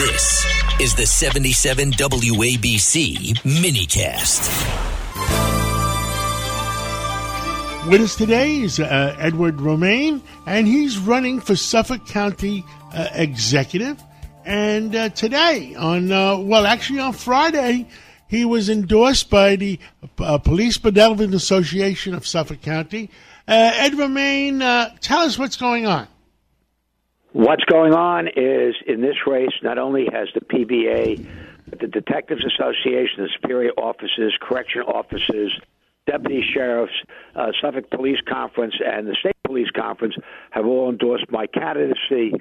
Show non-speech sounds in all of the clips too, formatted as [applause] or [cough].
This is the 77 WABC minicast. With us today is uh, Edward Romaine, and he's running for Suffolk County uh, Executive. And uh, today, on uh, well, actually on Friday, he was endorsed by the uh, Police Benevolent Association of Suffolk County. Uh, Ed Romaine, tell us what's going on. What's going on is in this race, not only has the PBA, but the Detectives Association, the Superior Officers, Correction Officers, Deputy Sheriffs, uh, Suffolk Police Conference, and the State Police Conference have all endorsed my candidacy.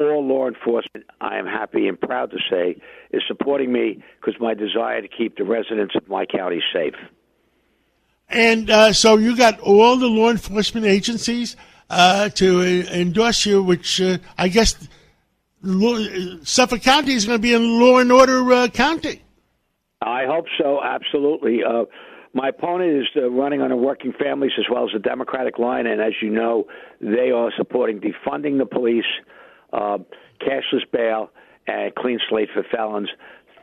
All law enforcement, I am happy and proud to say, is supporting me because my desire to keep the residents of my county safe. And uh, so you got all the law enforcement agencies uh, to endorse you, which uh, I guess Suffolk County is going to be in law and order uh, county. I hope so, absolutely. Uh, my opponent is uh, running on a working families as well as the Democratic line, and as you know, they are supporting defunding the police, uh, cashless bail, and clean slate for felons.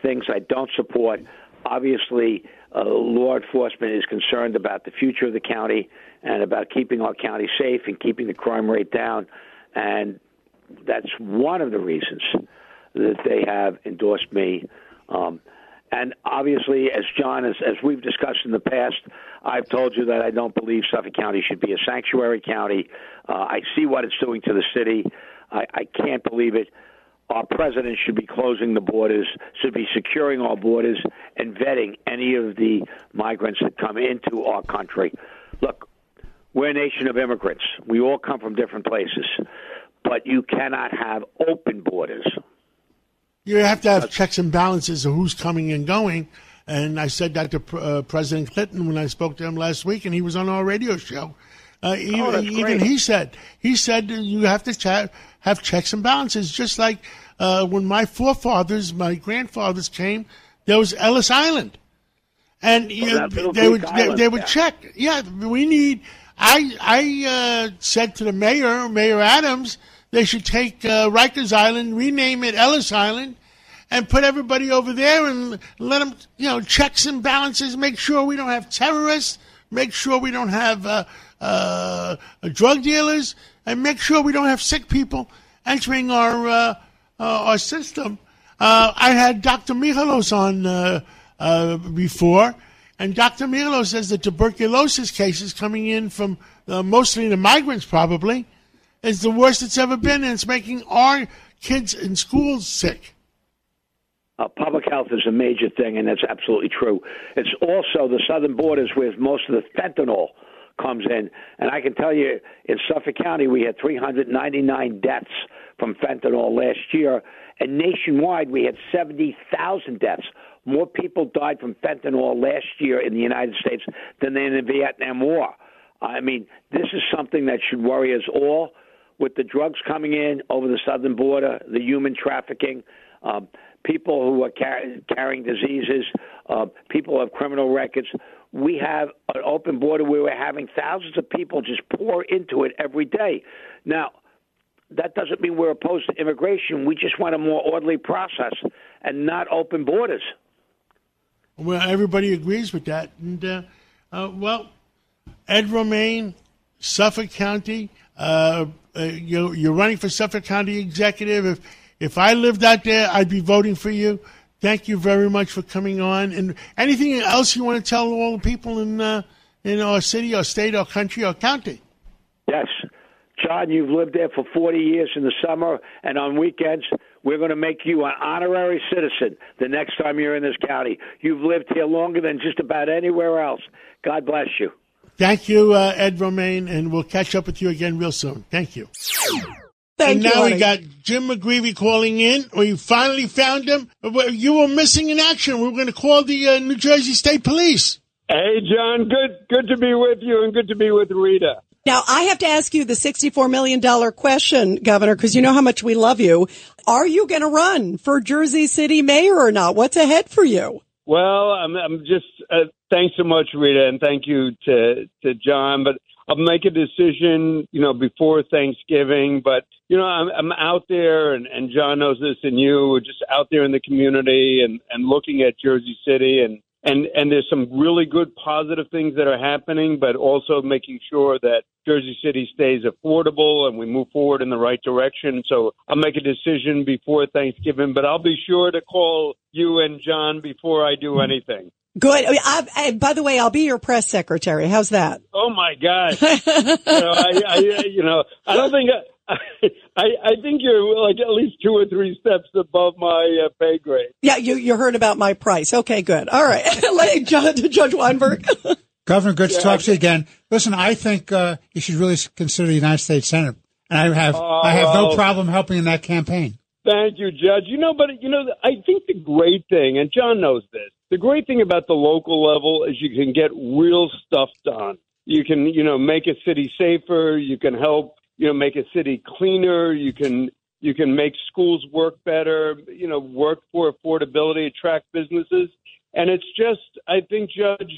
Things I don't support. Obviously, uh, law enforcement is concerned about the future of the county and about keeping our county safe and keeping the crime rate down. And that's one of the reasons that they have endorsed me. Um, and obviously, as John, as, as we've discussed in the past, I've told you that I don't believe Suffolk County should be a sanctuary county. Uh, I see what it's doing to the city. I, I can't believe it. Our president should be closing the borders, should be securing our borders, and vetting any of the migrants that come into our country. Look, we're a nation of immigrants. We all come from different places, but you cannot have open borders. You have to have checks and balances of who's coming and going. And I said that to uh, President Clinton when I spoke to him last week, and he was on our radio show. Uh, even, oh, even he said he said you have to ch- have checks and balances, just like uh, when my forefathers, my grandfathers came, there was Ellis Island, and you know, they would they, they, would yeah. check. Yeah, we need I I uh, said to the mayor, Mayor Adams, they should take uh, Rikers Island, rename it Ellis Island, and put everybody over there and let them, you know, checks and balances, make sure we don't have terrorists, make sure we don't have uh, uh, drug dealers, and make sure we don't have sick people entering our uh, uh, our system. Uh, I had Dr. Michalos on before and Dr. Milo says the tuberculosis cases coming in from mostly the migrants, probably, is the worst it's ever been, and it's making our kids in schools sick. Uh, public health is a major thing, and that's absolutely true. It's also the southern borders with most of the fentanyl comes in. And I can tell you, in Suffolk County, we had 399 deaths from fentanyl last year, and nationwide, we had 70,000 deaths more people died from fentanyl last year in the United States than in the Vietnam War. I mean, this is something that should worry us all. With the drugs coming in over the southern border, the human trafficking, um, people who are car- carrying diseases, uh, people who have criminal records. We have an open border where we're having thousands of people just pour into it every day. Now, that doesn't mean we're opposed to immigration. We just want a more orderly process and not open borders. Well, everybody agrees with that. And, uh, uh, well, Ed Romaine, Suffolk County, uh, uh you, you're running for Suffolk County Executive. If, if I lived out there, I'd be voting for you. Thank you very much for coming on. And anything else you want to tell all the people in, uh, in our city or state or country or county? Yes. John, you've lived there for 40 years in the summer and on weekends. We're going to make you an honorary citizen the next time you're in this county. You've lived here longer than just about anywhere else. God bless you. Thank you, uh, Ed Romaine, and we'll catch up with you again real soon. Thank you. Thank and you, now honey. we got Jim McGreevey calling in. We finally found him. You were missing in action. We were going to call the uh, New Jersey State Police. Hey, John. Good, good to be with you, and good to be with Rita. Now, I have to ask you the $64 million question, Governor, because you know how much we love you. Are you going to run for Jersey City mayor or not? What's ahead for you? Well, I'm, I'm just, uh, thanks so much, Rita, and thank you to, to John. But I'll make a decision, you know, before Thanksgiving. But you know, I'm, I'm out there, and, and John knows this, and you, are just out there in the community and and looking at Jersey City, and and and there's some really good positive things that are happening, but also making sure that Jersey City stays affordable and we move forward in the right direction. So I'll make a decision before Thanksgiving, but I'll be sure to call you and John before I do anything. Good. I, I, by the way, I'll be your press secretary. How's that? Oh my God! you know, I, I, you know, I don't think I, I, I think you're like at least two or three steps above my uh, pay grade. Yeah, you you heard about my price. Okay, good. All right, [laughs] Judge, Judge Weinberg. [laughs] Governor, good to yeah, talk to you again. Listen, I think uh, you should really consider the United States Senate, and I have uh, I have no problem helping in that campaign. Thank you, Judge. You know, but you know, I think the great thing, and John knows this, the great thing about the local level is you can get real stuff done. You can, you know, make a city safer. You can help, you know, make a city cleaner. You can, you can make schools work better. You know, work for affordability, attract businesses, and it's just, I think, Judge,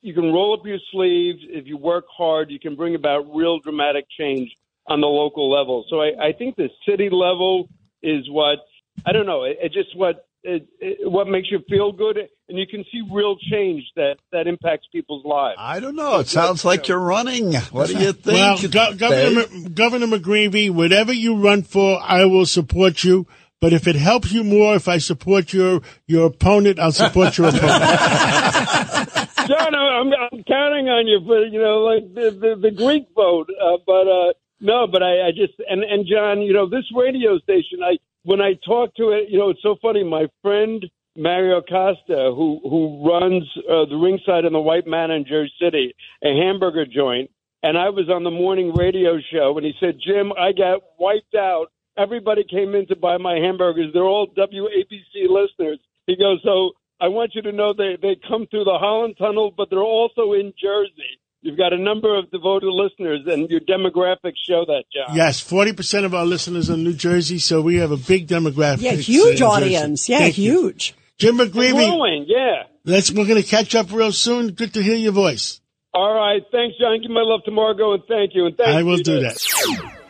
you can roll up your sleeves if you work hard. You can bring about real dramatic change on the local level. So I, I think the city level is what I don't know. It, it just what it, it, what makes you feel good, and you can see real change that that impacts people's lives. I don't know. It sounds like you're running. What do you think? Well, Go- Governor Governor McGreevey, whatever you run for, I will support you. But if it helps you more, if I support your your opponent, I'll support your opponent. [laughs] John, I'm, I'm counting on you for you know like the the, the Greek vote, uh, but. uh no, but I, I just and and John, you know, this radio station, I when I talk to it, you know, it's so funny. My friend Mario Costa, who who runs uh, the ringside in the White Mana in Jersey City, a hamburger joint, and I was on the morning radio show, and he said, Jim, I got wiped out. Everybody came in to buy my hamburgers. They're all WABC listeners. He goes, so I want you to know they they come through the Holland Tunnel, but they're also in Jersey. You've got a number of devoted listeners, and your demographics show that, John. Yes, 40% of our listeners are in New Jersey, so we have a big demographic. Yeah, huge audience. Yeah, Thank huge. You. Jim McGreevey. Growing, yeah. Let's, we're going to catch up real soon. Good to hear your voice. All right. Thanks, John. Give my love to Margo, and thank you. And thank I will you do that.